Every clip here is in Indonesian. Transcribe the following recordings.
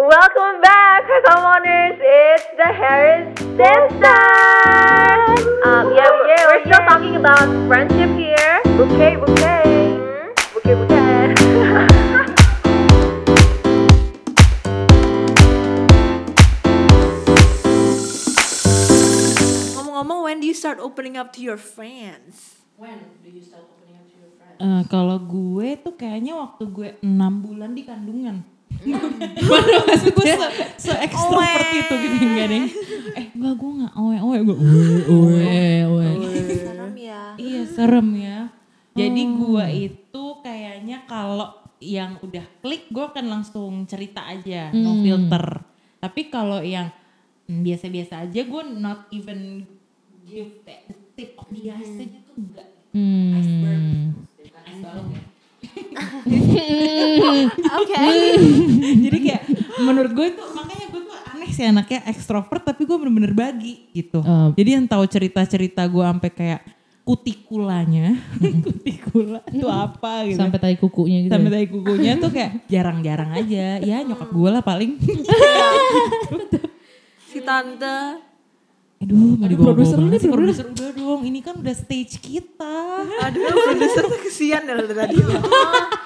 Welcome back, homeowners. It's the Harris Dance time. Um, yeah, yeah, we're still talking about friendship here. Bouquet, bouquet. Hmm? Bouquet, bouquet. Ngomong-ngomong, when do you start opening up to your friends? Eh, kalau gue tuh kayaknya waktu gue enam bulan di kandungan. Mana maksudnya se, se ekstrovert itu gitu enggak deh. Eh enggak gue enggak owe owe gue owe owe owe. Serem ya. Iya serem ya. Jadi gue itu kayaknya kalau yang udah klik gue akan langsung cerita aja, no filter. Tapi kalau yang biasa-biasa aja gue not even give the tip of the ice aja tuh enggak. Iceberg. Bukan ice balok ya. Oke. Jadi kayak menurut gue tuh makanya gue tuh aneh sih anaknya ekstrovert tapi gue bener-bener bagi gitu. Oh. Jadi yang tahu cerita-cerita gue sampai kayak kutikulanya, kutikula itu apa gitu. Sampai tai kukunya gitu. sampai ya? tai kukunya tuh kayak jarang-jarang aja. Ya nyokap gue lah paling. Si tante. Aduh, mau dibawa produser lu nih, produser udah dong. Ini kan udah stage kita. Aduh, produser tuh kesian dari tadi.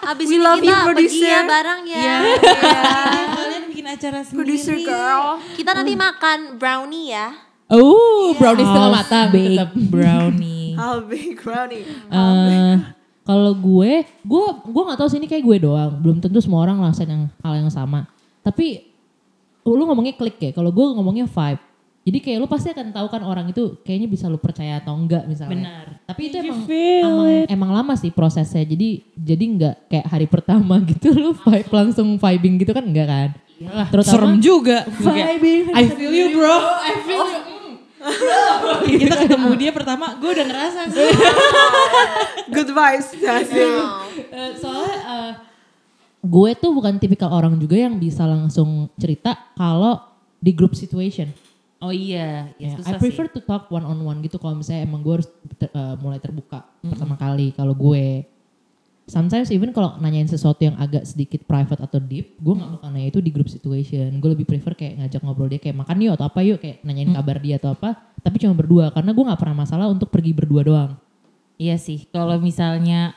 Abis We ini love kita you, pergi producer. ya bareng ya. Ya, Iya. kalian bikin acara sendiri. Producer girl. Kita nanti makan brownie ya. Oh, brownie setengah matang baked tetap. brownie. How big brownie. Eh, kalau gue, gue gue nggak tahu sih ini kayak gue doang. Belum tentu semua orang ngerasain yang hal yang sama. Tapi lu ngomongnya klik ya. Kalau gue ngomongnya vibe. Jadi kayak lu pasti akan tahu kan orang itu kayaknya bisa lu percaya atau enggak misalnya. Benar. Tapi itu emang emang, it. emang lama sih prosesnya. Jadi jadi enggak kayak hari pertama gitu lu vibe langsung vibing gitu kan enggak kan? Iyalah, Terutama- serem juga. Vibing. I feel you bro, I feel you. kita ketemu dia pertama, gue udah ngerasa sih. Good vibes. Hasil. Eh, soalnya eh, gue tuh bukan tipikal orang juga yang bisa langsung cerita kalau di group situation. Oh iya, Ya, ya, I prefer to talk one on one gitu kalau misalnya emang gue harus ter- eh, mulai terbuka pertama kali kalau gue. Sometimes even kalau nanyain sesuatu yang agak sedikit private atau deep, gue nggak bakal nanya itu di group situation. Gue lebih prefer kayak ngajak ngobrol dia kayak makan yuk atau apa yuk kayak nanyain kabar dia atau apa. Tapi cuma berdua karena gue nggak pernah masalah untuk pergi berdua doang. Iya sih, kalau misalnya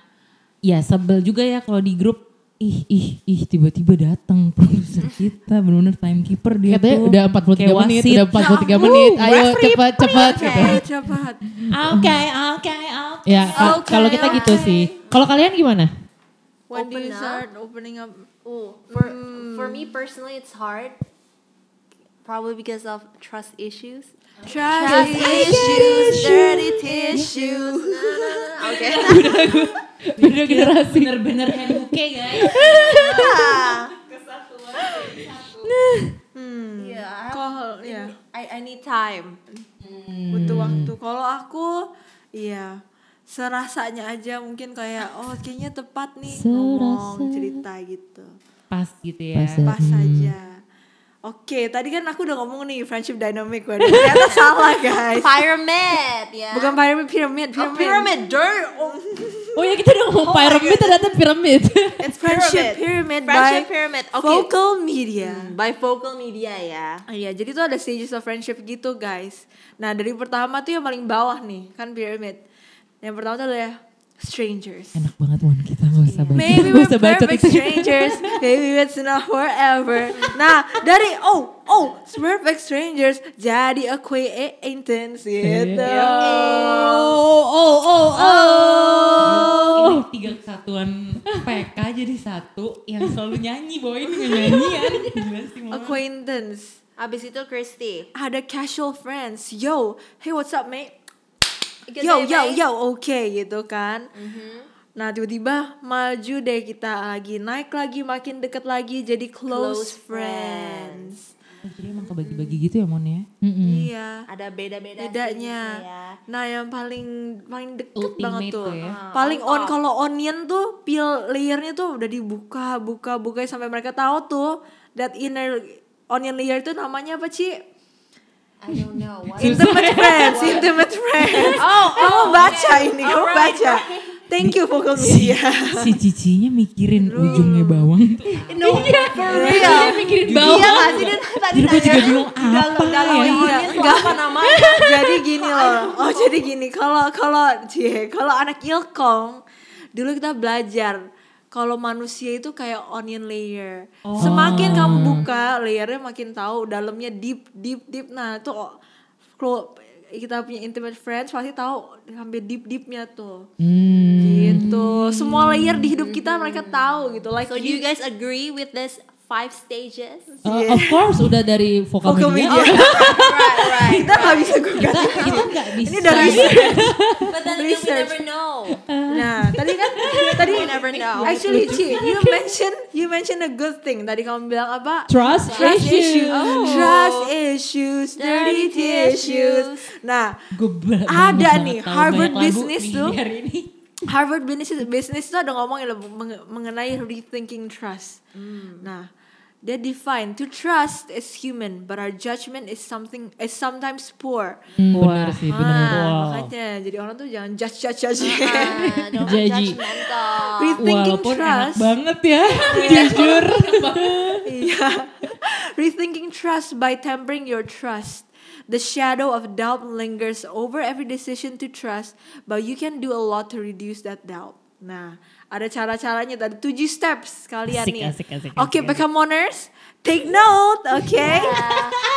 ya sebel juga ya kalau di grup ih ih ih tiba-tiba datang produser kita benar-benar timekeeper dia Katanya tuh. udah 43 Kayak menit, wasit. udah 43 menit. Ayo cepat cepat gitu. Cepat. Oke, oke, oke. Ya, ka- Oke, kalau kita gitu sih. Kalau kalian gimana? When do you up. start opening up? Ooh, for for me personally, it's hard. Probably because of trust issues. Trust issues, dirty tissues. Oke. Beda generasi. Bener-bener hand bouquet guys. Yeah, I, have- Kalau ya I I need time. butuh waktu. Kalau aku, iya serasanya aja mungkin kayak oh kayaknya tepat nih ngomong Serasa. cerita gitu. Pas gitu ya. Pas ya. Pas saja. Oke, tadi kan aku udah ngomong nih friendship dynamic. Waduh, ternyata salah guys. Pyramid, ya. Bukan pyramid, pyramid, Oh, pyramid. pyramid, dirt. Oh, Oh ya kita udah ngomong pyramid ternyata piramid. It's friendship pyramid, Friendship by pyramid. Oke. Vocal Media. By vocal media ya. Ah, Iya, jadi tuh ada stages of friendship gitu guys. Nah dari pertama tuh yang paling bawah nih, kan pyramid. Yang pertama tuh adalah strangers. Enak banget Mon kita gak usah baca. Maybe we're usah bacot perfect strangers, maybe it's not forever. Nah dari oh oh perfect strangers jadi acquaintance gitu. Oh oh oh oh. Ini tiga kesatuan PK jadi satu yang selalu nyanyi boy ini nggak nyanyian. Gila sih mama. Acquaintance. Abis itu Christy. Ada casual friends. Yo, hey what's up mate? Yo yo yo, oke gitu kan. Mhm. Nah tiba-tiba maju deh kita lagi naik lagi makin deket lagi jadi close, Close friends. Oh, Jadi emang kebagi-bagi gitu ya Mon ya. Mm-mm. Iya. Ada beda-beda Bedanya. ya. Nah yang paling paling deket Ultimate banget tuh. tuh ya. Ah, Paling on on top. kalau onion tuh peel layernya tuh udah dibuka buka buka sampai mereka tahu tuh that inner onion layer itu namanya apa Ci? I don't know. What Intimate friends, intimate friends. Oh, kamu baca ini, kamu Alright, baca. Thank you vocal media. Si cicinya mikirin ujungnya bawang. No, for real. mikirin Dia Jadi gue juga bingung apa ya. iya, enggak apa namanya. jadi gini loh. Oh, jadi gini. Kalau kalau cie, kalau anak ilkom dulu kita belajar kalau manusia itu kayak onion layer. Semakin kamu buka layernya makin tahu dalamnya deep deep deep. Nah, itu oh, kalau kita punya intimate friends pasti tahu sampai deep deepnya tuh. Hmm. Gitu. Semua layer di hidup kita mereka tahu gitu. Like So do you guys agree with this five stages? Uh, of course udah dari vokal Vokal media. media. right, right. kita nggak bisa gugat. Kita, kita nggak bisa. Ini dari research. But then we Research. never know. Nah, tadi kan tadi We never know. Actually, Ci, you mention you mention a good thing. Tadi kamu bilang apa? Trust, Trust issue. issues, trust issues, dirty Dirty tissues. Nah, Gue Ada nih, Harvard Business tuh. hari ini. Harvard Business Business itu ada ngomongin loh menge- mengenai rethinking trust. Nah, they define to trust is human, but our judgment is something is sometimes poor. Hmm, Wah. bener sih, bener. Ah, Wow. makanya jadi orang tuh jangan judge judge judge. Ah, don't Jaji. rethinking Walaupun enak trust. banget ya, jujur. Iya. Rethinking trust by tempering your trust. The shadow of doubt lingers over every decision to trust, but you can do a lot to reduce that doubt. Nah, ada cara-caranya tadi tujuh steps kalian Asik, nih. asik, asik, Oke, asik, Pekamoners, take note, okay?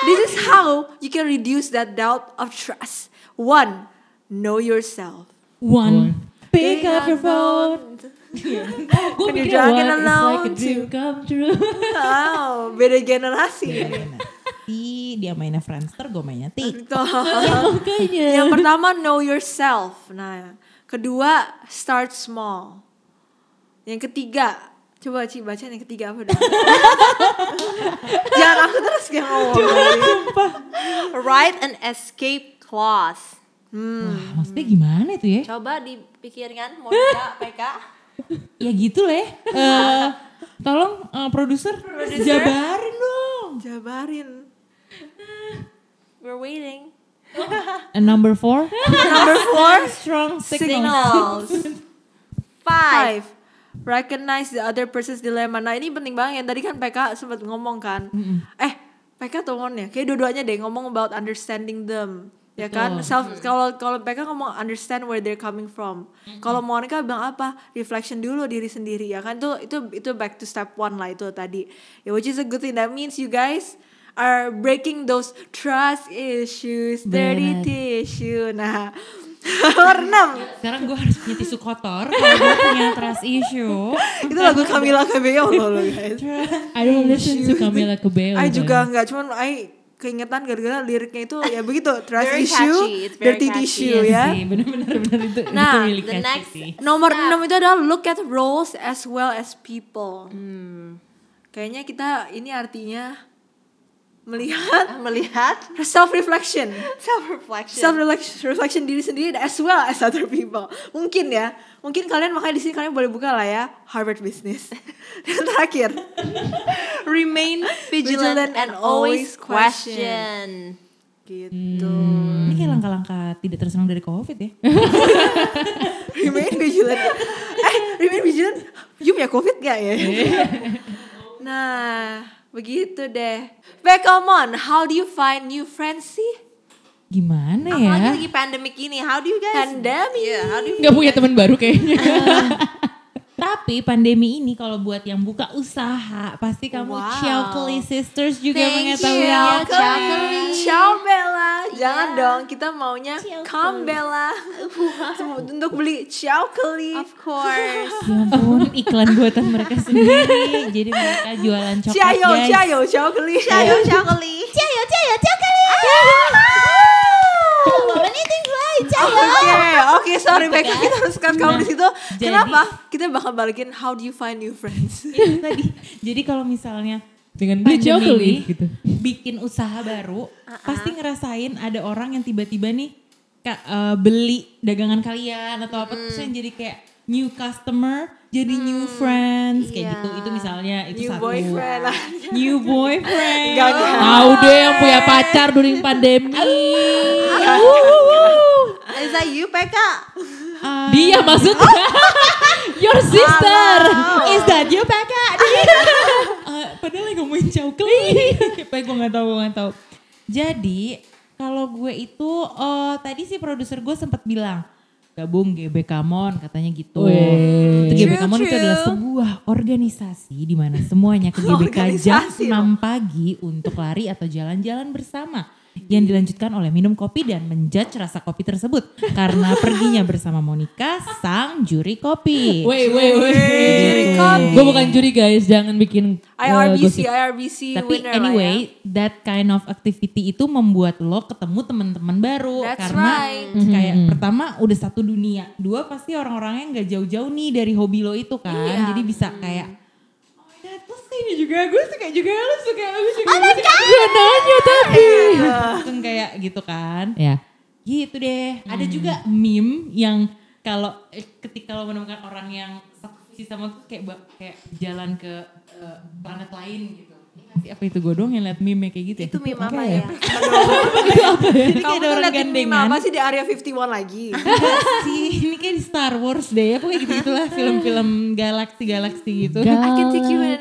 This is how you can reduce that doubt of trust. One, know yourself. One, pick up your phone. Gue Can you mikir it is like a dream come true. Wow, beda generasi. Ti, dia mainnya Friendster, gue mainnya Tik. Makanya. Yang pertama know yourself. Nah, kedua start small. Yang ketiga, coba Ci baca yang ketiga apa dong? Jangan aku terus yang ngomong. Write an escape clause. Wah, maksudnya gimana itu ya? Coba dipikirkan, Monica, PK. Ya gitu lah. Eh, tolong eh, produser jabarin dong. Jabarin. We're waiting. And number four, Number four, strong signals. signals. Five. Recognize the other person's dilemma. Nah ini penting banget. Tadi kan PK sempat ngomong kan. Eh PK tolong ya. Kayak dua-duanya deh ngomong about understanding them. Ya kan. Self kalau kalau PK ngomong understand where they're coming from. Kalau Monica bilang apa? Reflection dulu diri sendiri ya kan. Itu itu itu back to step one lah itu tadi. Ya which is a good thing. That means you guys are breaking those trust issues, dirty Benar. tissue. Nah, nomor. Sekarang gue harus punya tisu kotor kalau gue punya trust issue. itu lagu Camila Cabello loh lo guys. I don't listen to Camila Cabello. I juga nggak cuman I keingetan gara-gara liriknya itu ya begitu trust Very issue, catchy, dirty catchy. tissue Iya ya. sih, bener itu, Nah, itu really the next- sih. Nomor enam itu adalah look at roles as well as people. Kayaknya kita ini artinya melihat Melihat self reflection, self reflection. self reflection diri sendiri as well as other people. Mungkin ya, mungkin kalian makanya di sini kalian boleh buka lah ya Harvard Business. Dan terakhir, Remain vigilant, Vigilant and always question. question. gitu. Ini kayak langkah-langkah tidak tersenang dari covid ya. remain vigilant. eh, remain vigilant. You punya covid gak ya? nah, begitu deh. Back on, how do you find new friends sih? Gimana Apalagi ya? lagi pandemic ini. How do you guys? Pandemic. Yeah, how do you? Gak punya teman baru kayaknya. Tapi pandemi ini kalau buat yang buka usaha pasti kamu Wow. Ciao Sisters juga Thank mengetahuinya. you, Ciao Ciao Bella. Jangan Yeah. dong, kita maunya come Bella. Untuk beli Ciao Keli. Of course. Ya ampun, iklan buatan mereka sendiri. Jadi mereka jualan coklat Ciao, guys. Ciao, Ciao Keli. Ciao, ciao kali. Ciao, ciao, Oke, oke, sorry Becca, kita harus cut kamu di situ. jadi- Kenapa? Kita bakal balikin how do you find new friends? Itu tadi. Jadi kalau misalnya Dengan beli pandemi ini gitu. bikin usaha baru, pasti ngerasain ada orang yang tiba-tiba nih ka- eh, beli dagangan kalian atau apa terus yang jadi kayak new customer, jadi new friends kayak Iya. gitu. Itu misalnya itu New satu. boyfriend. New boyfriend. Enggak, enggak. Tahu deh yang punya pacar during pandemi. Is that you, Peka? Ah, Dia maksudnya. Your sister. Is that you, Becca? eh, padahal lagi ngomongin cowok. Apa gue nggak tahu, gue nggak tahu. Jadi kalau gue itu, eh, tadi si produser gue sempat bilang gabung GBK Mon katanya gitu. Itu GBK Mon itu adalah sebuah organisasi di mana semuanya ke GBK jam Organisasi 6 pagi untuk lari atau jalan-jalan bersama yang dilanjutkan oleh minum kopi dan menjudge rasa kopi tersebut karena perginya bersama Monica sang juri kopi. Wait, wait, wait. Juri kopi. Gue bukan juri guys, jangan bikin uh, IRBC, gosip. IRBC Tapi winner anyway, lah ya. that kind of activity itu membuat lo ketemu teman-teman baru That's karena right. kayak pertama udah satu dunia, dua pasti orang-orangnya nggak jauh-jauh nih dari hobi lo itu kan, Iya. jadi bisa kayak my god, lo suka ini juga, gue suka juga, lo suka, lo suka, Oh gue suka. Gue nanya tapi. Langsung kayak gitu kan. Ya. Gitu deh. Ada juga meme yang kalau eh, ketika lo menemukan orang yang satu sama tuh kayak kayak jalan ke eh, planet lain gitu. Sih? Apa itu gue doang yang lihat meme kayak gitu ya? Itu meme apa ya? Jadi Kamu kayak ada orang gandengan. apa sih di area 51 lagi? Sih, ini kayak di Star Wars deh. ya. Pokoknya gitu gitulah film-film galaksi-galaksi gitu. I can take you in,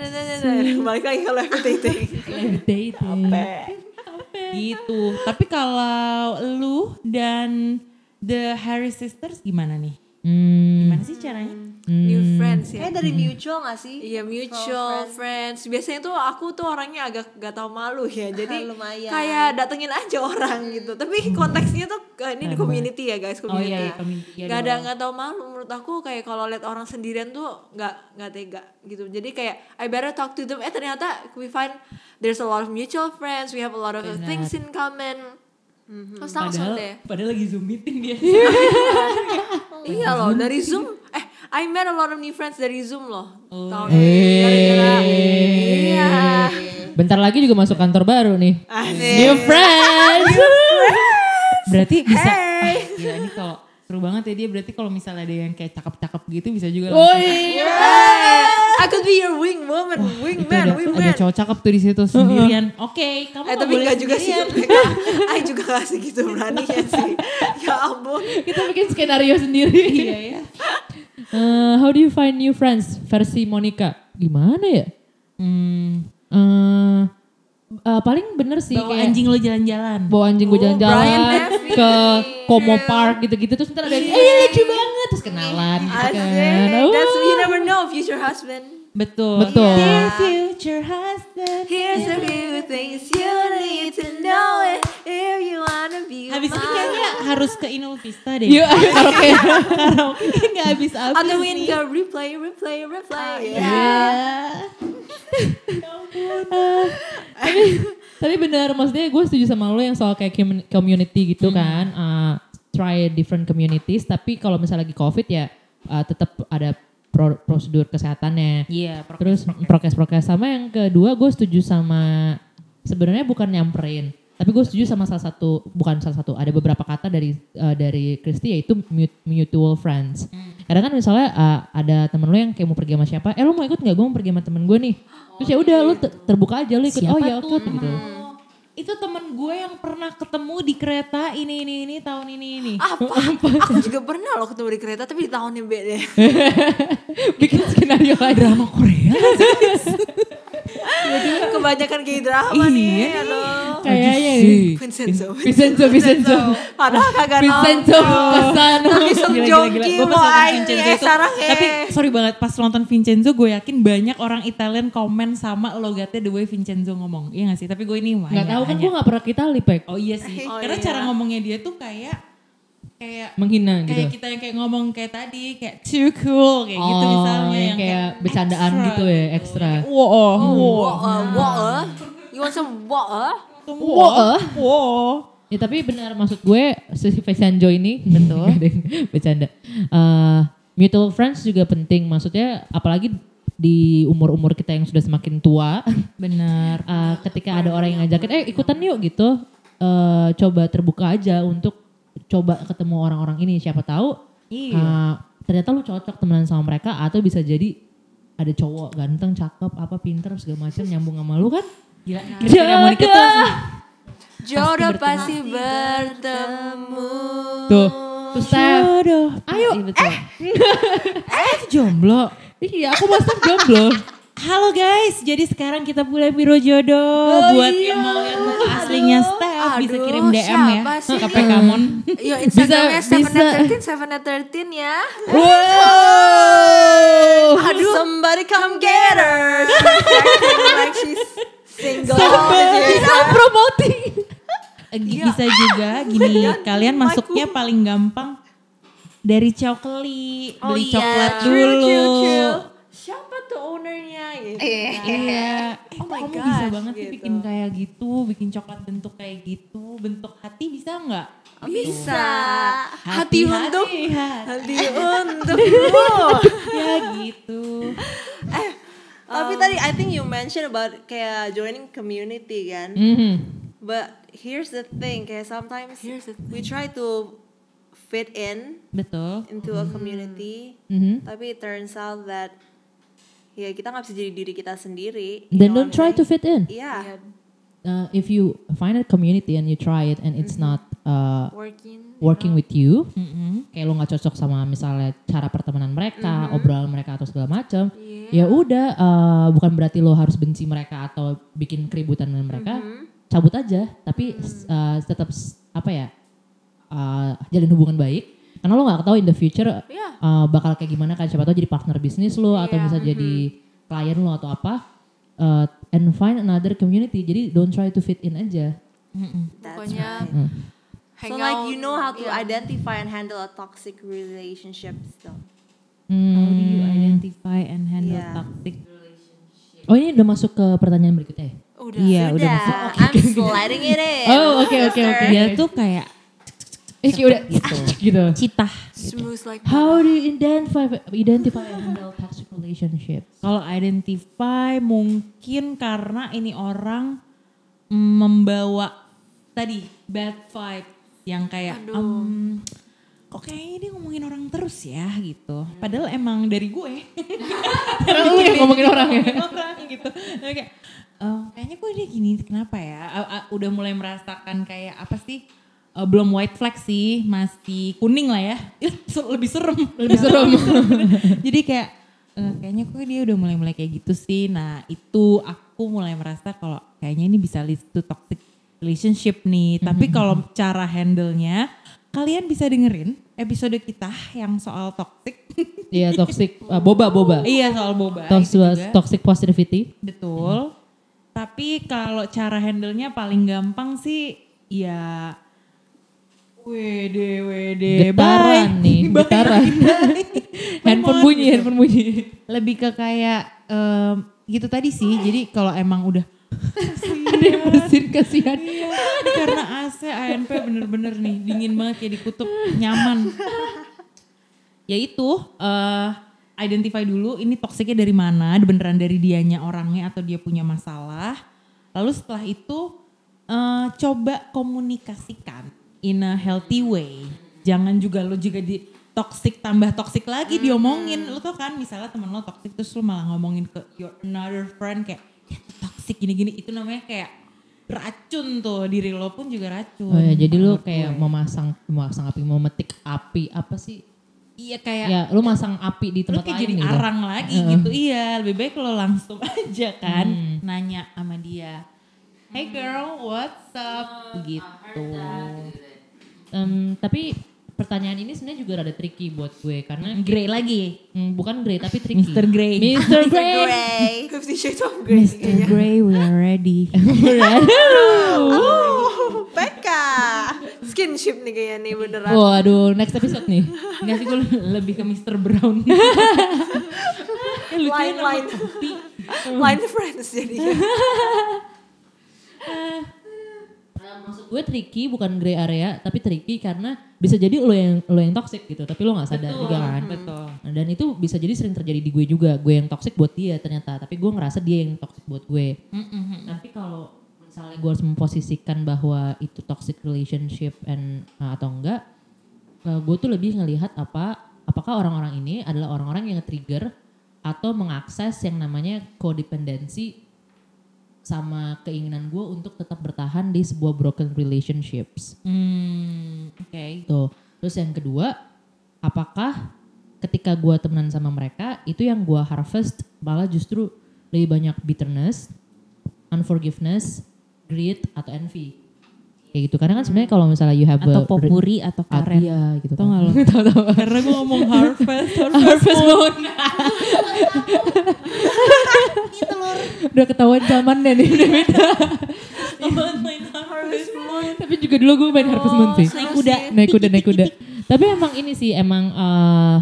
balik lagi kalau everything. Levitating. gitu. Tapi kalau lu dan The Harry Sisters gimana nih? Hmm. Gimana sih caranya? New friends ya. Kayak dari mutual gak sih? Iya mutual friends. Biasanya tuh aku tuh orangnya agak gak tau malu ya. Jadi Lumayan. kayak datengin aja orang gitu. Tapi konteksnya tuh eh, ini di community ya guys, Oh community. iya, iya, community, iya gak ada nggak tau malu menurut aku kayak kalau lihat orang sendirian tuh nggak nggak tega gitu. Jadi kayak I better talk to them. Eh ternyata we find there's a lot of mutual friends. We have a lot of Benar. things in common. Terus langsung deh. Padahal, padahal lagi Zoom meeting dia. Iya loh dari Zoom. Eh, I met a lot of new friends dari Zoom loh. Oh. Tahun ini gara-gara iya. Bentar lagi juga masuk kantor baru nih. Asik. New friends. berarti bisa. Ah, gila ini kalau seru banget ya dia berarti kalau misalnya ada yang kayak cakep-cakep gitu bisa juga Oh langsung iya. I could be your wing woman, wing itu man, ada, wing ada man. cowok cakep tuh di situ sendirian. Oke, kamu Eh tapi boleh gak juga sih. I juga gak segitu beraninya sih. Ya ampun. Kita bikin skenario sendiri. Iya ya. Eh, how do you find new friends versi Monica? Gimana ya? Hmm, Eh, eh, paling bener sih bawa kayak anjing lo jalan-jalan. bawa anjing gue Oh, Brian jalan-jalan Neville. ke Como Park gitu-gitu terus ntar ada yang eh lucu banget terus kenalan gitu Asik. kan. Oh. That's you never know future husband. Betul. Betul. Dear future husband. Here's a few things you need to know it if you wanna be Habis ini mine. kayaknya harus ke Inul Vista deh. Yuk karaoke. Karaoke nggak habis-habis Atau nih. win ke replay, replay, replay. Ya. tapi tapi benar maksudnya gue setuju sama lo yang soal kayak commun- community gitu kan. Uh, try different communities tapi kalau misalnya lagi covid ya uh, tetap ada pro- prosedur kesehatannya. Iya, prokes, terus prokes. prokes sama yang kedua gue setuju sama sebenarnya bukan nyamperin tapi gue setuju sama salah satu bukan salah satu ada beberapa kata dari uh, dari Kristi yaitu mut- mutual friends kadang kan misalnya uh, ada temen lo yang kayak mau pergi sama siapa eh lo mau ikut nggak gue mau pergi sama temen gue nih terus ya udah lo te- terbuka aja lo ikut oh Siapa ya tuh? oke gitu Itu temen gue yang pernah ketemu di kereta ini ini ini tahun ini ini. Apa? Aku juga pernah loh ketemu di kereta tapi di tahun yang beda. bikin skenario lagi drama Korea Kebanyakan kayak drama nih. Iya. Aduh. kayaknya Vincenzo. Vincenzo Vincenzo Padahal kagak Vincenzo nonton. ke sana Tapi Song Gila, gila, Joong gila. Ki Gue mau pas nonton aing Vincenzo eh itu, sarang eh. tapi sorry banget pas nonton Vincenzo gue yakin banyak orang Italian komen sama logatnya the way Vincenzo ngomong. Iya gak sih? Tapi gue ini nggak hanya- tahu kan gue nggak pernah kita lipek Oh iya sih. Oh Karena iya. cara ngomongnya dia tuh kayak kayak menghina gitu kayak kita yang kayak ngomong kayak tadi kayak too cool kayak gitu Oh, misalnya yang kayak bercandaan extra gitu ya, ekstra. Wow, wow, Uh, uh? You want some uh? Wah, wow. Ya tapi benar maksud gue si Vincenzo ini betul. bercanda. Eh, mutual friends juga penting maksudnya apalagi di umur-umur kita yang sudah semakin tua Benar. eh, ketika ada orang yang ngajakin eh ikutan yuk gitu eh, coba terbuka aja untuk coba ketemu orang-orang ini siapa tahu Iya. eh, ternyata lu cocok temenan sama mereka atau bisa jadi ada cowok ganteng cakep apa pinter segala macam nyambung sama lu kan Gila. Tuh langsung, Jodoh pasti bertemu. tuh terus Steph Jodoh. ayo. Eh, itu jomblo. iya aku masa jomblo Halo guys, jadi sekarang kita mulai biro jodoh. Buat yang mau lihat muka aslinya Steph bisa Aduh, kirim DM ya sih ke? Pekamon. Yo Instagramnya Bisa- seven bisa. thirteen seven thirteen ya. Wow. Aduh, somebody come get her. Like she's single. Bisa promoting. Eh, gi- Bisa juga gini, kalian masuknya paling gampang dari cokli, Oh beli iya. coklat True, dulu. true, true. Siapa tuh ownernya gitu? Iya, eh, Oh my kamu bisa gosh, banget sih gitu. bikin kayak gitu, bikin coklat bentuk kayak gitu, bentuk hati bisa nggak? Bisa. Hati, Hati untuk hati, hati untukmu. ya gitu. Tapi tadi I think you mentioned about kayak joining community kan. Mhm. But here's the thing, kayak sometimes Here's the we try to fit in Betul. into a community, Mhm. tapi it turns out that ya kita nggak bisa jadi diri kita sendiri. Then know don't try to fit in. saying? Iya, Uh, if you find a community and you try it and it's not uh, Working. working with you, Mm-mm. kayak lo nggak cocok sama misalnya cara pertemanan mereka, obrolan mereka atau segala macam, Iya. ya udah uh, bukan berarti lo harus benci mereka atau bikin keributan dengan mereka, cabut aja. Tapi uh, tetap apa ya uh, jalin hubungan baik. Karena lo nggak tahu in the future Iya. uh, bakal kayak gimana kan siapa tahu jadi partner bisnis lo atau Iya. bisa jadi klien lo atau apa. Uh, and find another community. Jadi don't try to fit in aja. that's Pokoknya right. Hmm. So hang like out, you know how to yeah. identify and handle a toxic relationship still. How do you Hmm. identify and handle Iya. toxic? Oh ini udah masuk ke pertanyaan berikutnya ya? Udah. Iya, udah Udah, masuk. I'm sliding it in. Oh, oke, oke, oke. Dia tuh kayak Eh kayak udah gitu. gitu. citah. Smooth like How do you identify identify and handle toxic relationship? Kalau identify mungkin karena ini orang membawa tadi bad vibe yang kayak em, kok kayaknya dia ngomongin orang terus ya gitu. Padahal emang dari gue. Lu yang ngomongin orang ya? orang gitu. Nah, kayak "Eh, kayaknya kok dia gini kenapa ya? Udah mulai merasakan kayak apa sih? Eh, belum white flag sih, masih kuning lah ya. Lebih serem. Lebih serem. Jadi kayak eh, kayaknya kok dia udah mulai-mulai kayak gitu sih. Nah itu aku mulai merasa kalau kayaknya ini bisa lead to toxic relationship nih. Tapi kalau cara handle-nya kalian bisa dengerin episode kita yang soal toxic. Iya toxic uh, boba boba. iya soal boba. Juga. toxic positivity. Betul. Tapi kalau cara handle-nya paling gampang sih ya wede wede Getaran bye. nih, Bye. getaran. handphone bunyi, handphone bunyi. Lebih ke kayak em, gitu tadi sih. Jadi kalau emang udah Ada yang bersin kasihan. Iya, karena AC ANP bener-bener nih dingin banget kayak di kutub nyaman. ya itu eh identify dulu ini toksiknya dari mana, beneran dari dianya orangnya atau dia punya masalah. Lalu setelah itu eh coba komunikasikan in a healthy way. Jangan juga lo juga di toxic tambah toxic lagi diomongin. Lo tau kan misalnya temen lo toxic terus lo malah ngomongin ke your another friend kayak ya toxic gini-gini itu namanya kayak racun tuh diri lo pun juga racun. Oh ya, jadi lu menurut kayak gue. memasang memasang api, memetik api apa sih? iya kayak Ya, lu masang api di lu tempat kayak lain jadi gitu. arang lagi gitu iya lebih baik lo langsung aja kan Hmm. nanya sama dia hey girl what's up gitu Em, tapi pertanyaan ini sebenarnya juga rada tricky buat gue karena Grey lagi Hmm, bukan Grey tapi tricky. Mr. Grey. Mr. Grey. Gray. Fifty Shades of Grey Mr. Grey we are ready Oh, Becca. Skinship nih kayaknya nih beneran. Waduh, next episode nih. Enggak sih gue lebih ke Mr. Brown lucunya Line, line. Line friends jadinya. Maksud gue tricky bukan gray area tapi tricky karena bisa jadi lo yang lo yang toxic gitu tapi lo nggak sadar juga kan. betul Nah, dan itu bisa jadi sering terjadi di gue juga. Gue yang toxic buat dia ternyata tapi gue ngerasa dia yang toxic buat gue. Tapi kalau misalnya gue harus memposisikan bahwa itu toxic relationship and uh, atau enggak, uh, gue tuh lebih ngelihat apa apakah orang-orang ini adalah orang-orang yang nge-trigger atau mengakses yang namanya codependency sama keinginan gue untuk tetap bertahan di sebuah broken relationships. hmm, oke Tuh. Terus yang kedua, apakah ketika gue temenan sama mereka itu yang gue harvest malah justru lebih banyak bitterness, unforgiveness, greed atau envy. Kayak gitu. Karena kan sebenarnya kalau misalnya you have Atau a popuri atau Ah, karen. Iya gitu Tau kan. gak lo? Karena gue ngomong harvest, harvest, Harvest Moon. Udah ketahuan zamannya nih. udah beda. main harvest moon. Tapi juga dulu gue main Harvest Moon sih. Naik kuda. Naik kuda, naik kuda. Tapi emang ini sih emang eh,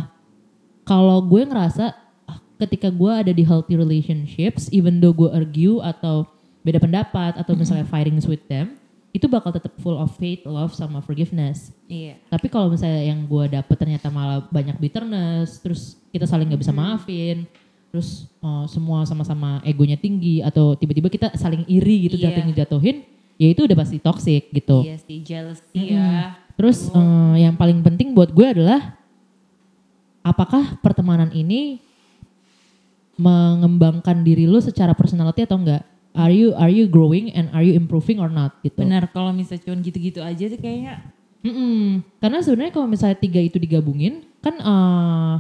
kalau gue ngerasa ah, ketika gue ada di healthy relationships, even though gue argue atau beda pendapat atau misalnya fighting with them, itu bakal tetap full of faith, love sama forgiveness. Iya. Tapi kalau misalnya yang gue dapet ternyata malah banyak bitterness, terus kita saling nggak bisa maafin, terus eh, semua sama-sama egonya tinggi atau tiba-tiba kita saling iri gitu Iya. jatuhin jatuhin, ya itu udah pasti toxic gitu. Iya sih, jealousy ya. Terus eh, yang paling penting buat gue adalah apakah pertemanan ini mengembangkan diri lu secara personality atau enggak? Are you are you growing and are you improving or not gitu? Benar, kalau misalnya cuma gitu-gitu aja tuh kayaknya Mm-mm. Karena sebenarnya kalau misalnya tiga itu digabungin, kan eh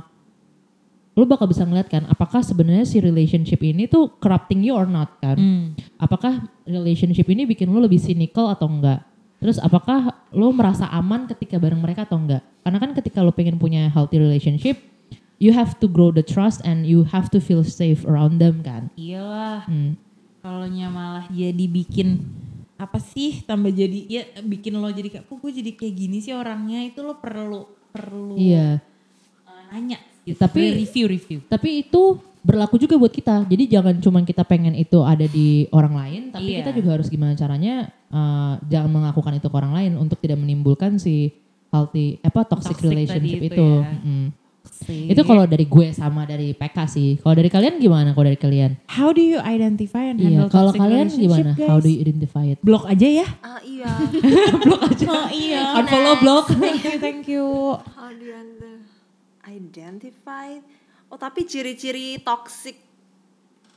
lu bakal bisa ngeliat kan, apakah sebenarnya si relationship ini tuh corrupting you or not kan? Hmm. Apakah relationship ini bikin lu lebih cynical atau enggak? Terus apakah lu merasa aman ketika bareng mereka atau enggak? Karena kan ketika lu pengen punya healthy relationship, you have to grow the trust and you have to feel safe around them kan? iyalah. Hmm. Kalau malah jadi bikin apa sih tambah jadi ya bikin lo jadi kayak kok gue jadi kayak gini sih orangnya itu lo perlu perlu Iya. eh, nanya. Tapi- review review Tapi itu berlaku juga buat kita. Jadi jangan cuma kita pengen itu ada di orang lain, tapi Iya. kita juga harus gimana caranya uh, jangan melakukan itu ke orang lain untuk tidak menimbulkan si healthy apa toxic, Toxic relationship itu itu. ya. Mm. sih. Itu kalau dari gue sama dari PK sih. Kalau dari kalian gimana? Kalau dari kalian? how do you identify and Iya. Kalau kalian gimana? guys? How do you identify it? blok aja ya Ah iya. Blok aja. oh iya Unfollow blok. thank you thank you How do you Identify. Oh tapi ciri-ciri toxic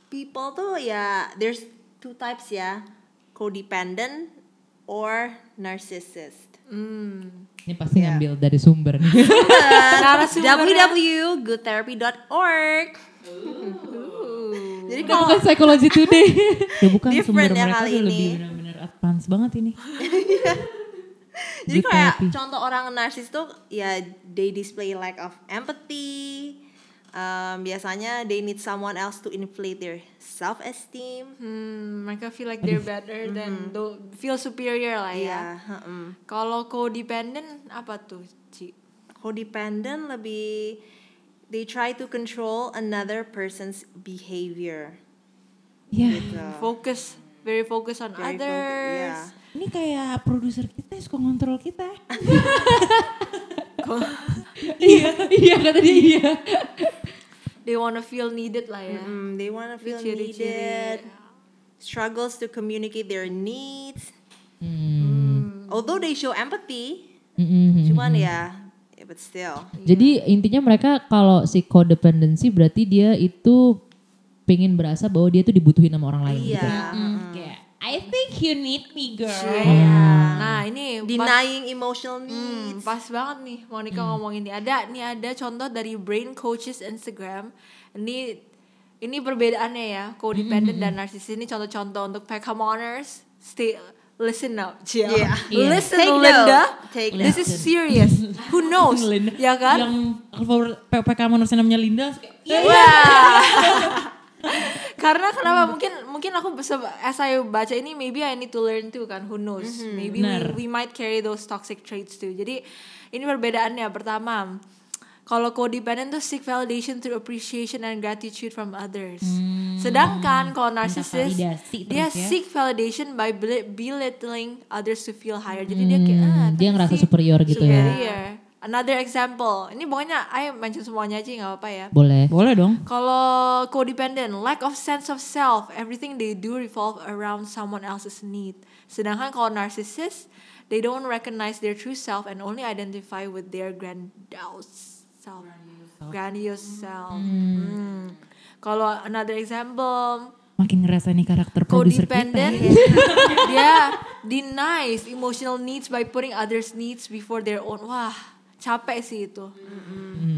people tuh ya there's two types ya. Codependent or narcissist. Hmm. Ini pasti Iya. ngambil dari sumber nih. Narasumbernya. www.goodtherapy.org. Jadi kalau bukan psychology today. ya bukan Different sumber ya mereka kali ini. lebih benar-benar advance banget ini Jadi Good kayak therapy. contoh orang narsis tuh ya they display lack of empathy. Um, biasanya they need someone else to inflate their self esteem. Hmm, mereka feel like they're better than do- feel superior lah ya. Iya, heeh. Kalau codependent apa tuh, Ci? Codependent lebih they try to control another person's behavior. ya Gitu. Focus, very focus on Very focus- others. Iya. ini kayak produser kita yang suka ngontrol kita iya, iya kata dia iya. They wanna feel needed lah ya. Mm, they wanna feel Ciri-ciri. needed. Struggles to communicate their needs. Hmm. Although they show empathy, Mm-mm. cuman ya, yeah, but still. Jadi intinya mereka kalau si codependency berarti dia itu pengen berasa bahwa dia tuh dibutuhin sama orang lain gitu. Iya. kayak I think you need me girl Nah ini pas, Denying emotional hmm, needs. pas banget nih Monica ngomong ini. Ada nih ada contoh dari Brain Coaches Instagram. Ini ini perbedaannya ya, codependent dan narcissist ini contoh-contoh untuk PKmoners. Stay listen up, Cia. Yeah. Iya. Listen Take Linda. note. Take This is serious. Who knows? Linda. ya kan? yang kalau manusia namanya Linda iya Wah. Karena kenapa? Mungkin mungkin aku bisa as I baca ini maybe I need to learn too kan who knows? Maybe Benar. we, we might carry those toxic traits too. Jadi ini perbedaannya. Pertama kalau codependent tuh seek validation through appreciation and gratitude from others. Sedangkan kalau narcissist validasi dia ya. seek validation by bel- belittling others to feel higher. Jadi dia kayak ah, Hmm, dia ngerasa sih. superior gitu ya. Another example ini pokoknya I mention semuanya aja nggak apa-apa ya Boleh. boleh dong kalau codependent, lack of sense of self, everything they do revolve around someone else's need. Sedangkan kalau narcissist, they don't recognize their true self and only identify with their grandiose self. Grandiose self. Hmm. Kalau another example, makin ngerasa nih karakter produser kita codependent, dia denies emotional needs by putting others' needs before their own. Wah, capek sih itu.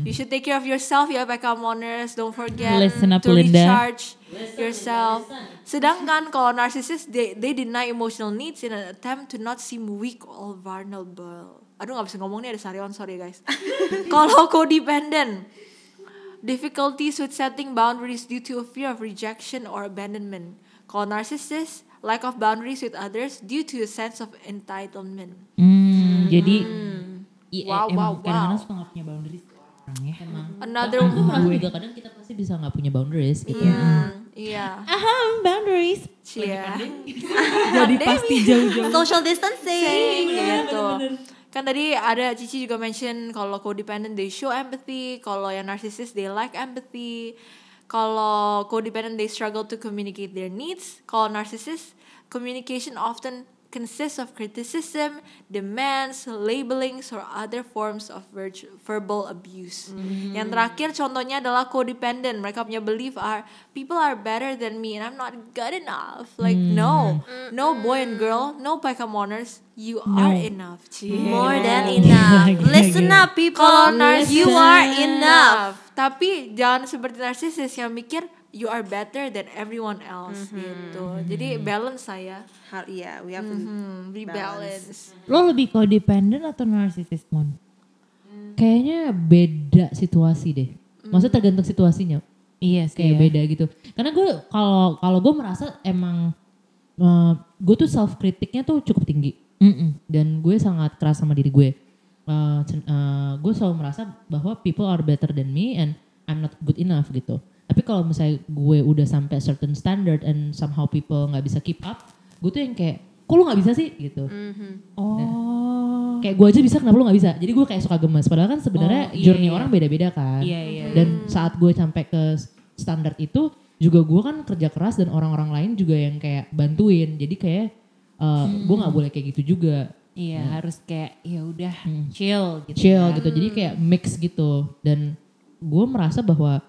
You should take care of yourself ya, PK Moners. Don't forget Listen up, to Linda. recharge yourself. Sedangkan kalau narcissist they they deny emotional needs in an attempt to not seem weak or vulnerable. Aduh nggak bisa ngomong nih ada Sarion sorry guys. kalau codependent difficulties with setting boundaries due to a fear of rejection or abandonment. Kalau narcissist lack of boundaries with others due to a sense of entitlement. Hmm, jadi iya, Wow, emang wow, kadang-kadang wow. suka gak punya boundaries tuh orang ya. Emang. Another Aku merasa juga kadang kita pasti bisa nggak punya boundaries. Gitu. Iya, iya. Aham, boundaries. Cia. Jadi pasti jauh-jauh. Social distancing. gitu. Kan tadi ada Cici juga mention kalau codependent they show empathy, kalau yang narcissist they lack empathy. Kalau codependent they struggle to communicate their needs. Kalau narcissist communication often consists of criticism, demands, labelings, or other forms of virtu- verbal abuse. Yang terakhir contohnya adalah codependent. Mereka punya belief are people are better than me and I'm not good enough. Like no, no boy and girl, no Pokemon,ers you are enough. Cie. More than enough. Listen up people. Narcissist You are enough. Tapi jangan seperti narcissist yang mikir you are better than everyone else gitu. Jadi balance saya. Har- yeah, we have to Hmm, be balance. Lo lebih codependent atau narcissist, Mon? Kayaknya beda situasi deh. Maksudnya tergantung situasinya. Iya sih. Kayak beda gitu. Karena gue kalau kalau gue merasa emang uh, gue tuh self kritiknya tuh cukup tinggi Mm-mm. dan gue sangat keras sama diri gue. Uh, uh, gue selalu merasa bahwa people are better than me and I'm not good enough gitu. Tapi kalau misalnya gue udah sampai certain standard and somehow people nggak bisa keep up, gue tuh yang kayak, kok lu nggak bisa sih gitu. Oh. Kayak gue aja bisa, kenapa lu nggak bisa? Jadi gue kayak suka gemes. Padahal kan sebenarnya Oh, iya, journey iya. orang beda-beda kan. Iya, iya. Dan saat gue sampai ke standar itu, juga gue kan kerja keras dan orang-orang lain juga yang kayak bantuin. Jadi kayak uh, gue nggak boleh kayak gitu juga. Iya, harus kayak ya udah chill gitu. chill ya. gitu jadi kayak mix gitu dan gue merasa bahwa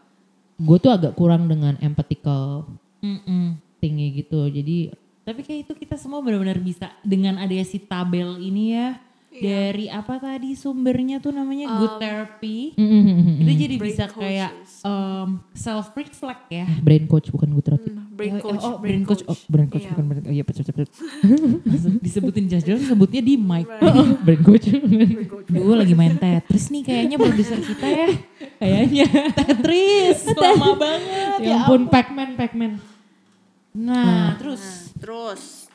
gue tuh agak kurang dengan empathical Mm-mm. tinggi gitu jadi Tapi kayak itu kita semua benar-benar bisa dengan adanya si tabel ini ya. Dari apa tadi sumbernya tuh namanya good therapy. Itu jadi Brain bisa kayak um, self reflect ya. brain coach bukan gue terapi Brain Oh, coach, oh, brain coach. Oh, brain coach Iya. bukan brain. Oh iya, cepet. Langsung disebutin jelas-jelas sebutnya di mic. brain coach Gue lagi main Tetris nih kayaknya produser kita ya. kayaknya Tetris lama banget. ya ampun Pacman Pacman Nah, terus Terus,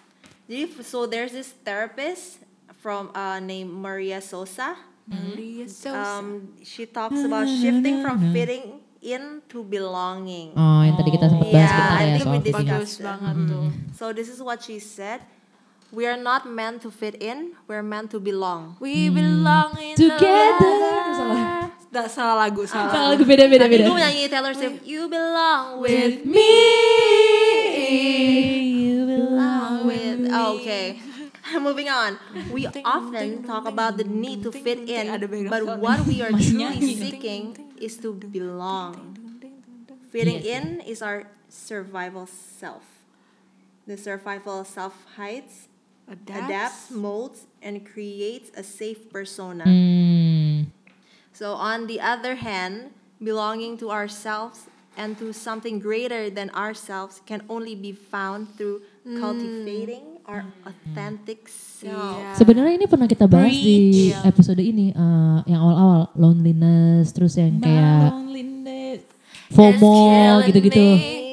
jadi so there's this therapist from uh, named Maria Sosa. Maria Sosa. Um, she talks about shifting from fitting in to belonging. oh yang tadi kita sempat bahas Yeah, bentar I ya think soal we discussed banget tuh. So this is what she said. We are not meant to fit in, we're meant to belong. We belong in Together. the Salah. Nggak, salah lagu, salah. Salah lagu beda beda beda gue nyanyi Taylor Swift, You belong with you belong with. Oh, okay. Moving on. We often talk about the need to fit in, but what we are truly seeking is to belong. Fitting in is our survival self. The survival self hides, adapts, molds, and creates a safe persona. hmm. So, on the other hand, belonging to ourselves and to something greater than ourselves can only be found through cultivating our authentic self. Iya. Sebenarnya ini pernah kita bahas di Preach. episode ini eh, yang awal-awal loneliness terus yang kayak loneliness. FOMO gitu-gitu.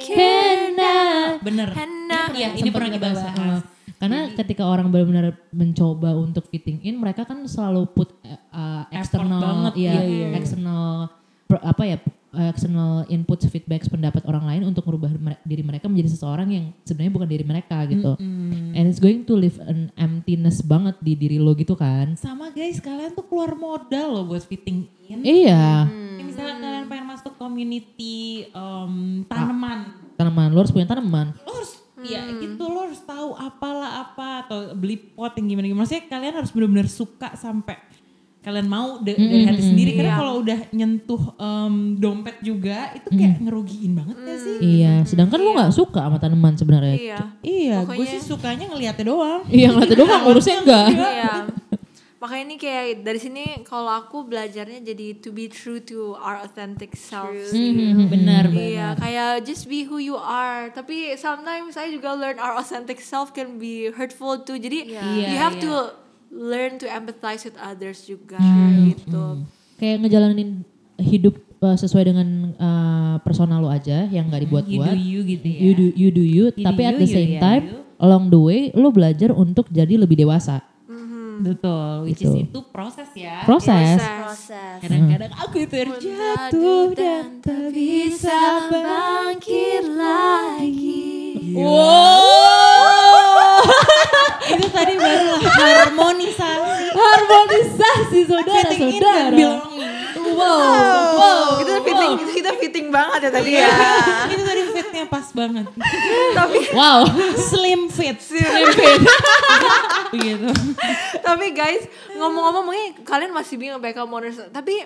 Kena. Bener. Kena. Iya, ini pernah kita bahas. Uh, karena ketika orang benar-benar mencoba untuk fitting in, mereka kan selalu put uh, uh, external, ya, iya, iya. external per- apa ya, uh, external input, feedback, pendapat orang lain untuk merubah mere- diri mereka menjadi seseorang yang sebenarnya bukan diri mereka gitu. And it's going to leave an emptiness banget di diri lo gitu kan? Sama guys, kalian tuh keluar modal loh buat fitting in. Iya, Ya, misalnya kalian pengen masuk community um, tanaman, tanaman lo harus punya tanaman. lo harus ya gitu lo harus tahu apalah apa atau beli pot yang gimana gimana. Maksudnya kalian harus benar-benar suka sampai kalian mau de- dari hati sendiri karena Iya. kalau udah nyentuh em, dompet juga itu kayak ngerugiin banget gak sih? Iya, sedangkan lo nggak suka sama tanaman sebenarnya. Iya. Iya, gue sih sukanya ngeliatnya doang. Iya, ngeliatnya doang, ngurusnya enggak. Iya. makanya ini kayak dari sini kalau aku belajarnya jadi to be true to our authentic self sih. Hmm, benar Iya, benar. kayak just be who you are. Tapi sometimes saya juga learn our authentic self can be hurtful too. Jadi Iya, you have iya. to learn to empathize with others juga Hmm, gitu. Kayak ngejalanin hidup uh, sesuai dengan uh, personal lo aja yang nggak You dibuat-buat. do you gitu ya. You do you do you, You tapi do at you, the you same ya, time you. along the way lo belajar untuk jadi lebih dewasa. Betul, which Gitu. is itu proses ya. Proses. Proses. Kadang-kadang aku terjatuh dan tak bisa bangkit lagi. Itu tadi baru harmonisasi. Harmonisasi Fitting in dan saudara-saudara. belonging. Wow, itu fitting, kita fitting banget ya tadi ya. itu tadi fitnya pas banget. Wow. Slim fit. Slim fit. Begitu. Tapi guys, ngomong-ngomong mungkin kalian masih bingung BK Moners. Tapi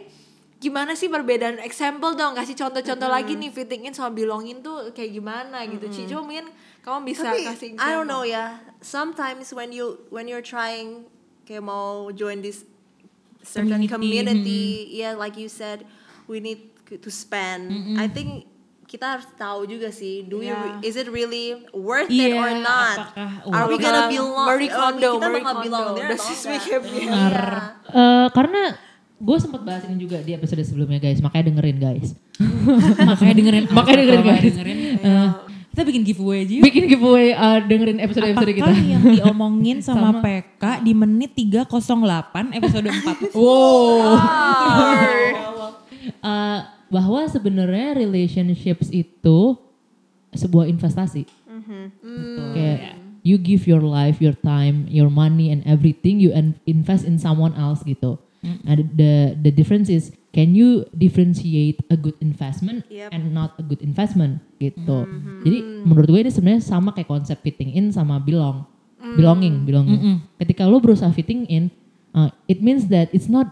gimana sih perbedaan example dong kasih contoh-contoh lagi nih fitting in sama belonging tuh kayak gimana gitu Ci coba mungkin kamu bisa Tapi kasih I don't example. know ya. Sometimes when you when you're trying kayak mau join this certain Community, community, yeah, like you said, we need to spend. I think kita harus tahu juga sih, do we Yeah. is it really worth it or not? apakah Are we gonna belong? Marie oh, Kondo, kita Marie bakal belong there Does this enggak? make him Iya. Eh, karena gue sempat bahas ini juga di episode sebelumnya guys, makanya dengerin guys. Makanya dengerin. Makanya dengerin, Makanya guys. dengerin. Eh, Kita bikin giveaway aja yuk. bikin giveaway uh, dengerin episode-episode kita. Apakah yang diomongin sama, PK di menit 308 episode 4? Wow. Uh, bahwa sebenarnya relationships itu sebuah investasi. Kayak you give your life, your time, your money and everything you in- invest in someone else gitu. Nah, the- the the difference is can you differentiate a good investment Yep. and not a good investment gitu. Jadi menurut gue ini sebenarnya sama kayak konsep fitting in sama belong. Belonging, belonging. Ketika lo berusaha fitting in, uh, it means that it's not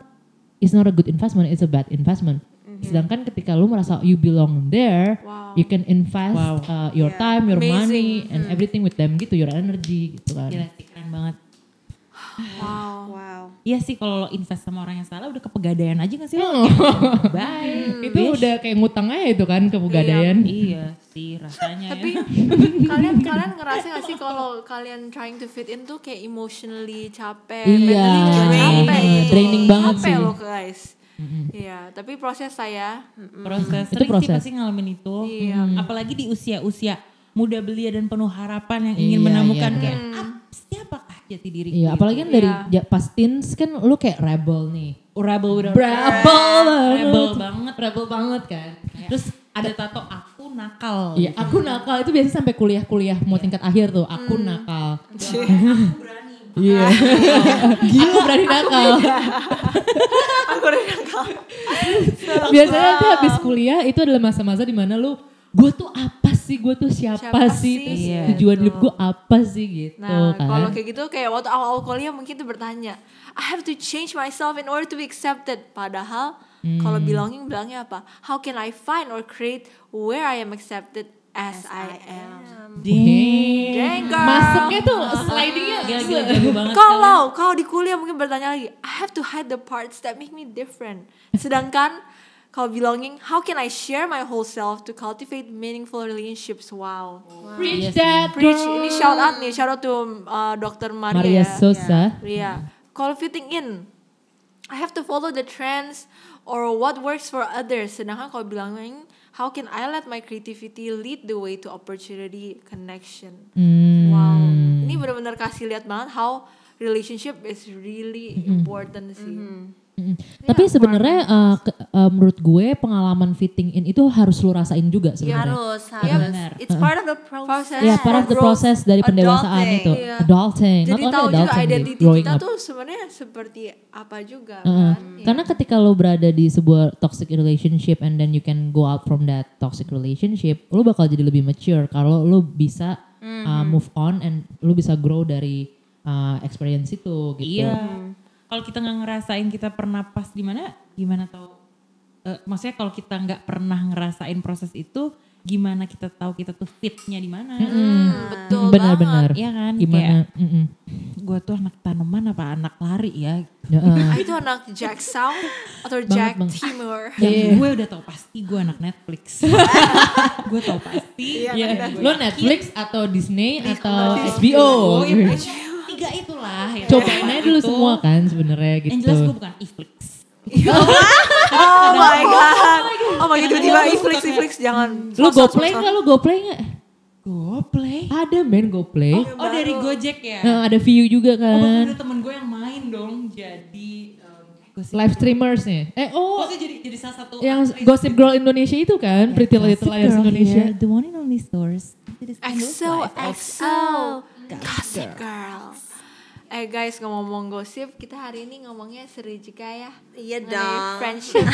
it's not a good investment, it's a bad investment. Sedangkan ketika lu merasa you belong there, Wow. you can invest Wow. uh, your Yeah. time, your Amazing. money, and everything with them gitu, your energy gitu kan. Gila keren banget. Wow. Wow. Iya sih kalau lo invest sama orang yang salah udah kepegadaian aja gak sih lo? Bye. Itu udah kayak ngutang aja itu kan ke pegadaian. Iya sih rasanya Tapi ya. kalian kalian ngerasa gak sih kalau kalian trying to fit in tuh kayak emotionally capek, Iya, mentally capek draining. gitu. Draining banget capek sih. loh guys. Iya, tapi proses saya Proses Itu sering sih proses. pasti ngalamin itu. Iya. Apalagi di usia-usia muda belia dan penuh harapan yang ingin Iya, menemukan iya. kayak "Ah, siapakah jati diri Iya, apalagi kan dari Iya. ja- pas teens kan lu kayak rebel nih. rebel with a Rebel banget. rebel banget Rebel banget kan. terus ada tato aku nakal Iya, aku nakal itu biasanya sampai kuliah-kuliah mau tingkat akhir tuh, aku nakal. Iya. Gila. Aku berani nakal. aku udah nakal. Biasanya tuh habis kuliah itu adalah masa-masa di mana lu gue tuh apa sih, gue tuh siapa, Siapa sih, sih? Terus Iya. tujuan hidup gue apa sih gitu Nah, kan. kalau kayak gitu kayak waktu awal-awal kuliah mungkin tuh bertanya, I have to change myself in order to be accepted. Padahal Hmm. kalau belonging bilangnya apa? How can I find or create where I am accepted as, I am? Dang. Dang, girl. Masuknya tuh slidingnya Gila, gila, jago banget Kalau kalau di kuliah mungkin bertanya lagi, I have to hide the parts that make me different. Sedangkan kalau belonging, how can I share my whole self to cultivate meaningful relationships? Wow. Preach Iya sih. that Preach. girl. Ini shout out nih, shout out to uh, Dr. Maria. Maria. Sosa. Iya. Kalau fitting in, I have to follow the trends or what works for others. Sedangkan kalau belonging, how can I let my creativity lead the way to opportunity connection? Hmm. Wow, ini benar-benar kasih lihat banget how relationship is really important sih. Mm-mm. Tapi sebenarnya uh, ke- uh, menurut gue pengalaman fitting in itu harus lu rasain juga sebenarnya. Harus, Iya, harus. benar. It's part of the process. Ya, part of the process dari pendewasaan Adulting. itu. Iya. Adulting. Jadi Not tahu juga identity kita up. tuh sebenarnya seperti apa juga Uh-uh. kan? Iya. Karena ketika lo berada di sebuah toxic relationship and then you can go out from that toxic relationship, lo bakal jadi lebih mature kalau lo bisa uh, move on and lo bisa grow dari uh, experience itu gitu. Iya. Kalau kita nggak ngerasain kita pernah pas di mana, gimana tahu? Eh, maksudnya kalau kita nggak pernah ngerasain proses itu, gimana kita tahu kita tuh fitnya di mana. Betul Benar-benar. Iya kan? Gimana? Mm-mm. Gue tuh anak tanaman apa anak lari ya? Heeh. Ah, itu anak Jack Sound atau Jack Bang. Timur? Yang gue udah tau pasti gue anak Netflix. gue tau pasti. Iya. Lo Netflix atau Disney atau Disney. HBO? Oh, iya, Tiga itulah. Ya. Cobain aja dulu semua kan sebenarnya gitu. Yang jelas gue bukan Iflix. Oh my god. Oh my god, tiba-tiba iflix iflix jangan. Lu GoPlay sosok. nggak? Lu GoPlay nggak? Gue play. Ada men GoPlay. Oh dari Gojek ya? Nah, ada view juga Oh bahkan kan. ada temen gue yang main dong jadi um, Live streamersnya. Eh Oh, oh, saya jadi jadi salah satu yang. Gossip Girl Indonesia itu kan, Pretty Little Liars Indonesia. the one and only stores. EXO, EXO, Gossip Girls. Eh guys ngomong-ngomong gosip, kita hari ini ngomongnya seri juga ya. Iya dong. Friendship.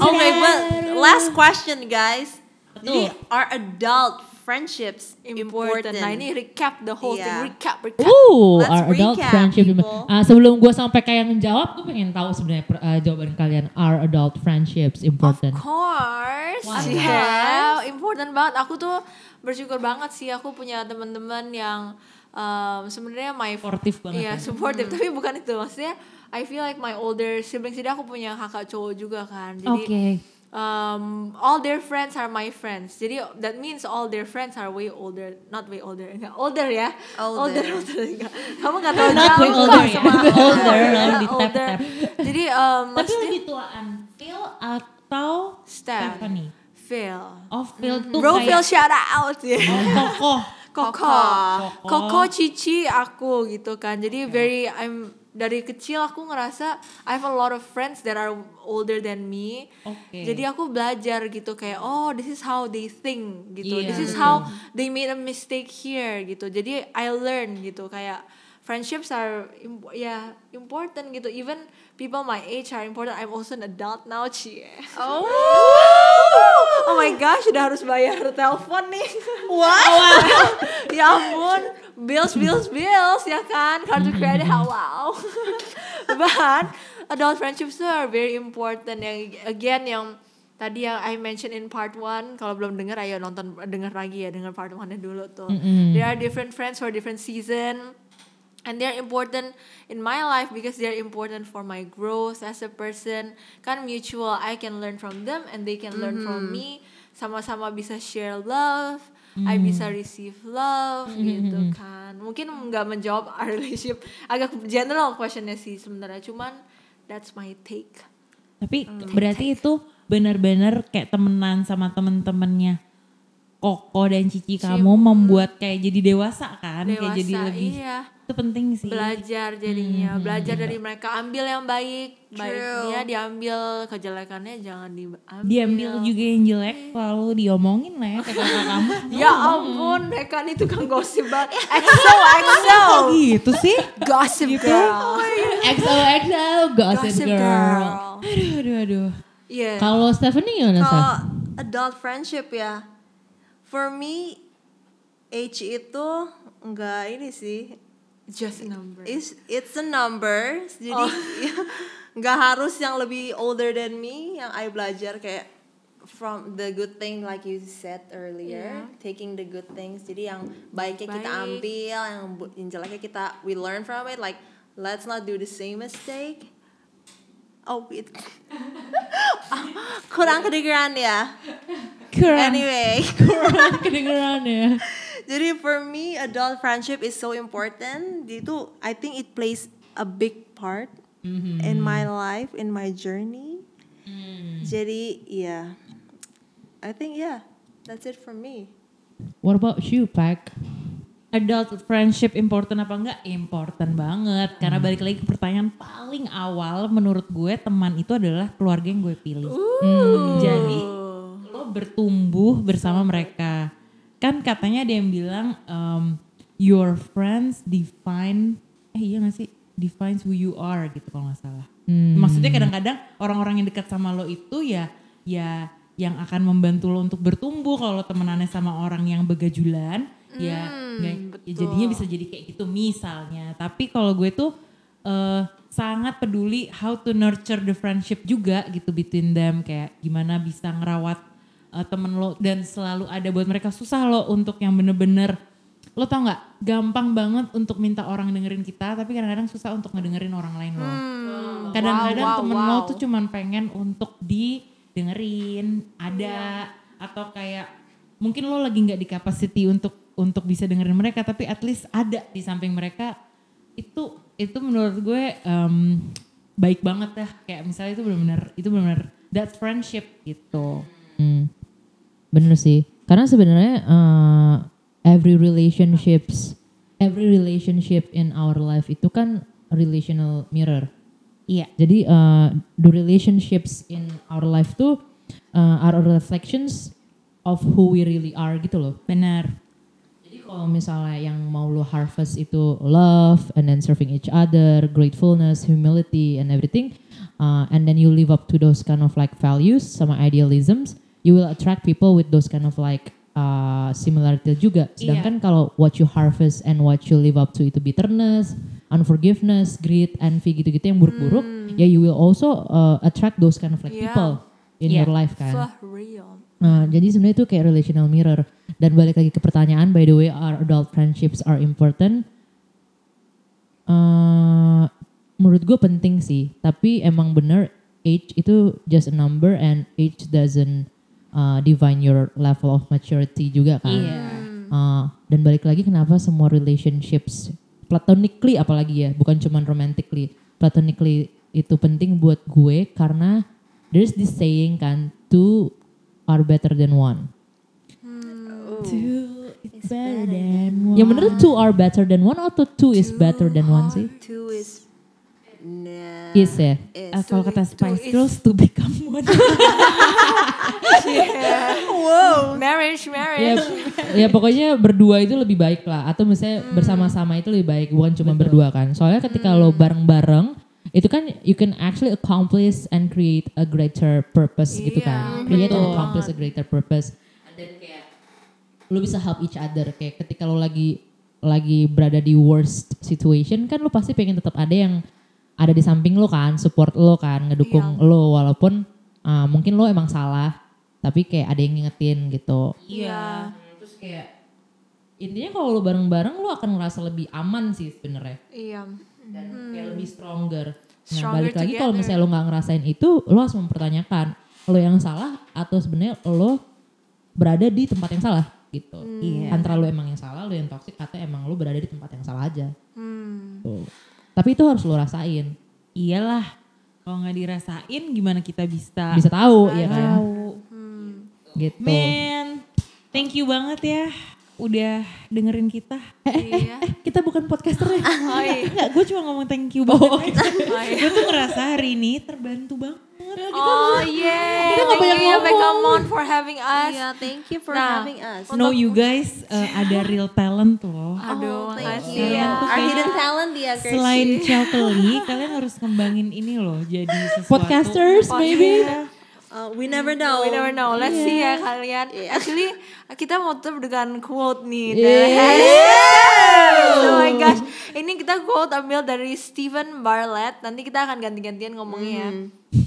Okay, but last question, guys. Jadi, are adult friendships important. important? Nah ini recap the whole Iya. thing, recap, recap. Ooh, Let's our adult recap, friendship. people. Ah, sebelum gue sampai kayak ngejawab, gue pengen tahu sebenarnya per- ah, jawaban kalian. Our adult friendships important. Of course, Wow. yeah, important banget. Aku tuh bersyukur banget sih aku punya teman-teman yang um, sebenarnya my Supportive banget Iya, ya. supportive. Tapi bukan itu maksudnya. I feel like my older siblings jadi aku punya kakak cowok juga kan. Jadi Oke. um, all their friends are my friends. Jadi that means all their friends are way older, not way older, enggak older ya. Older. older, older enggak. Kamu nggak tahu Not jauh way kok older ya. sama Older, older, di. Jadi um, Tapi maksudnya lebih tuaan Phil atau Steph. Stephanie? Phil. Oh Phil tuh Bro Phil kayak shout out ya. oh, kokoh. Koko. Koko. Koko Cici aku gitu kan. Jadi very I'm dari kecil aku ngerasa I have a lot of friends that are older than me. Oke. Jadi aku belajar gitu kayak oh this is how they think gitu. Iya, this is how they made a mistake here gitu. Jadi I learn gitu kayak friendships are ya important gitu. Even people my age are important. I'm also an adult now, cie. Oh. Oh my gosh, udah harus bayar telepon nih. What? ya ampun, bills, bills, bills, ya kan? Kartu kredit, hello. But adult friendships are very important. Yang again yang tadi yang I mentioned in part one, kalau belum dengar ayo nonton dengar lagi ya, dengar part one-nya dulu tuh. There are different friends for different season. And they're important in my life because they're important for my growth as a person. Kan mutual, I can learn from them and they can learn from me. Sama-sama bisa share love, I bisa receive love gitu kan. Mungkin nggak menjawab our relationship agak general questionnya sih sebenarnya. Cuman that's my take. Tapi berarti itu benar-benar kayak temenan sama temen-temennya Koko dan Cici kamu membuat kayak jadi dewasa kan? kayak jadi Dewasa, lebih iya. itu penting sih. belajar jadinya belajar dari mereka ambil yang baik baiknya diambil kejelekannya jangan diambil Diambil juga yang jelek lalu diomongin lah ya kakak kamu. ya ampun mereka nih tukang gosip banget EXO EXO gitu sih? gossip girl XOXO Gossip, gossip Girl. girl Aduh aduh aduh. iya Kalau Stephanie gimana? Kalau adult friendship ya, for me age itu enggak ini sih. just a number It's, it's a number. Jadi Oh. nggak harus yang lebih older than me. Yang I belajar kayak from the good thing like you said earlier, taking the good things. Jadi yang baiknya kita Baik. ambil, yang, yang jeleknya kita we learn from it. Like let's not do the same mistake. Oh, it kurang kedengeran ya. Kurang. Anyway, Kedengeran ya. jadi for me adult friendship is so important. Itu I think it plays a big part in my life, in my journey. Jadi yeah, I think yeah, that's it for me. What about you, Pak? Adult friendship important apa enggak? Important banget. Karena balik lagi ke pertanyaan paling awal menurut gue teman itu adalah keluarga yang gue pilih. Hmm, Jadi lo bertumbuh bersama mereka. Kan katanya ada yang bilang um, your friends define eh iya gak sih? Defines who you are gitu kalau nggak salah. Maksudnya kadang-kadang orang-orang yang dekat sama lo itu ya ya yang akan membantu lo untuk bertumbuh kalau temenannya sama orang yang begajulan ya, nggak- ya jadinya bisa jadi kayak gitu misalnya. Tapi kalau gue tuh eh, sangat peduli how to nurture the friendship juga gitu between them. Kayak gimana bisa ngerawat eh, temen lo dan selalu ada buat mereka. Susah lo untuk yang bener-bener lo tau nggak gampang banget untuk minta orang dengerin kita tapi kadang-kadang susah untuk ngedengerin orang lain lo. Kadang-kadang Wow, wow, temen lo wow. tuh cuman pengen untuk didengerin ada atau kayak mungkin lo lagi nggak di capacity untuk untuk bisa dengerin mereka tapi at least ada di samping mereka itu itu menurut gue em, baik banget ya kayak misalnya itu benar-benar itu benar-benar that's friendship gitu Hmm, bener sih. Karena sebenarnya uh, every relationships, every relationship in our life itu kan relational mirror. iya Jadi uh, the relationships in our life tuh uh, are reflections of who we really are gitu loh. benar kalau misalnya yang mau lo harvest itu love and then serving each other, gratefulness, humility and everything, uh, and then you live up to those kind of like values sama idealisms, you will attract people with those kind of like uh, similarity juga. Sedangkan kalau what you harvest and what you live up to itu bitterness, unforgiveness, greed, envy gitu-gitu yang buruk-buruk, ya you will also uh, attract those kind of like Yeah. people in Yeah. your life kan. For real. Nah, jadi sebenarnya itu kayak relational mirror. Dan balik lagi ke pertanyaan, by the way, are adult friendships are important? Eh, menurut gue penting sih, tapi emang bener age itu just a number and age doesn't uh, define your level of maturity juga kan. Iya. Uh, dan balik lagi kenapa semua relationships platonically apalagi ya, bukan cuman romantically, platonically itu penting buat gue karena there's this saying kan, two are better than one. Two is better than one. Yang bener two are better than one atau two is better than one sih? Two is nah, Is ya. is. Eh, kalau kata Spice Girls to become one. Wow. Marriage, Ya, marriage. ya pokoknya berdua itu lebih baik lah. Atau misalnya bersama-sama itu lebih baik, bukan cuma berdua kan. Soalnya ketika lo bareng-bareng, itu kan you can actually accomplish and create a greater purpose gitu kan. Create and accomplish a greater purpose. And then kayak lo bisa help each other. Kayak ketika lo lagi lagi berada di worst situation kan lo pasti pengen tetap ada yang ada di samping lo kan, support lo kan, ngedukung lo walaupun uh, mungkin lo emang salah, tapi kayak ada yang ngingetin gitu. Iya. Terus kayak intinya kalau lo bareng-bareng lo akan ngerasa lebih aman sih sebenarnya Iya. Dan kayak lebih stronger. Nah Stronger balik lagi kalau misalnya lo nggak ngerasain itu, lo harus mempertanyakan lo yang salah atau sebenarnya lo berada di tempat yang salah gitu. Iya. Antara lo emang yang salah, lo yang toxic atau emang lo berada di tempat yang salah aja. Hmm. Tuh. Tapi itu harus lo rasain, Iyalah. Kalau nggak dirasain gimana kita bisa bisa tahu ya kan. tahu. Gitu. Man, thank you banget ya udah dengerin kita. Iya. Kita bukan podcaster ya. Oh iya. Enggak, gue cuma ngomong thank you banget. gue tuh ngerasa hari ini terbantu banget. Oh yeah. Kita nggak Thank banyak you ya ngomong. Come on for having us. Yeah, thank you for Nah, having us. No you guys uh, ada real talent loh. Aduh, Oh, thank you. ya. Our hidden talent ya, Gershi. Selain Chelkeli, kalian harus ngembangin ini loh jadi sesuatu. Podcasters maybe. Uh, we never know. We never know. Let's see ya kalian. Yeah. Actually, kita mau tutup dengan quote nih. Yeah. Oh my gosh. Ini kita quote ambil dari Stephen Bartlett. Nanti kita akan ganti-gantian ngomongnya. Um,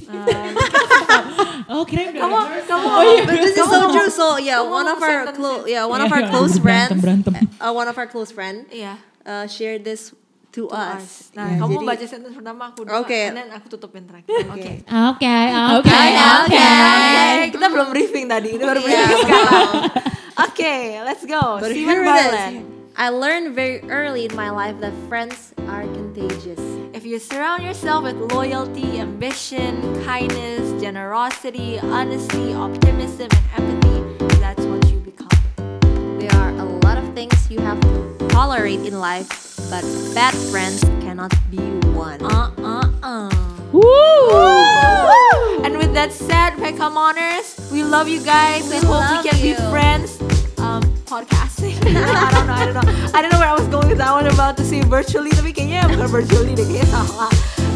Oh kira kamu, kamu, But this is so true. So yeah, one of our close yeah one of our Yeah, close berantem, friends, berantem. uh, one of our close friend Iya. uh, shared this to, us. Nah, Yeah, kamu jadi- baca sentence pertama aku Oke. and then aku tutupin terakhir. Oke. Oke, Oke, oke. Kita belum briefing tadi, ini baru briefing sekarang. Oke, let's go. But it Bartlett. I learned very early in my life that friends are contagious. If you surround yourself with loyalty, ambition, kindness, generosity, honesty, optimism, and empathy, that's what you become. There are a lot of things you have to tolerate in life, but bad friends cannot be one. Uh uh uh. Woo! And with that said, Pekam Honors, we love you guys. We, We hope we can be friends. Um, podcasting. I don't know, I don't know. I don't know where I was going with that one about to say virtually, tapi kayaknya bukan virtually deh, kayaknya salah.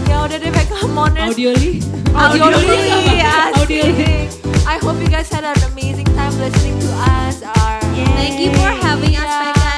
Ya udah deh, Pekam Honors. Audioli. Audioli, Audioli. asik. I hope you guys had an amazing time listening to us. Our Thank you for having us, Yeah.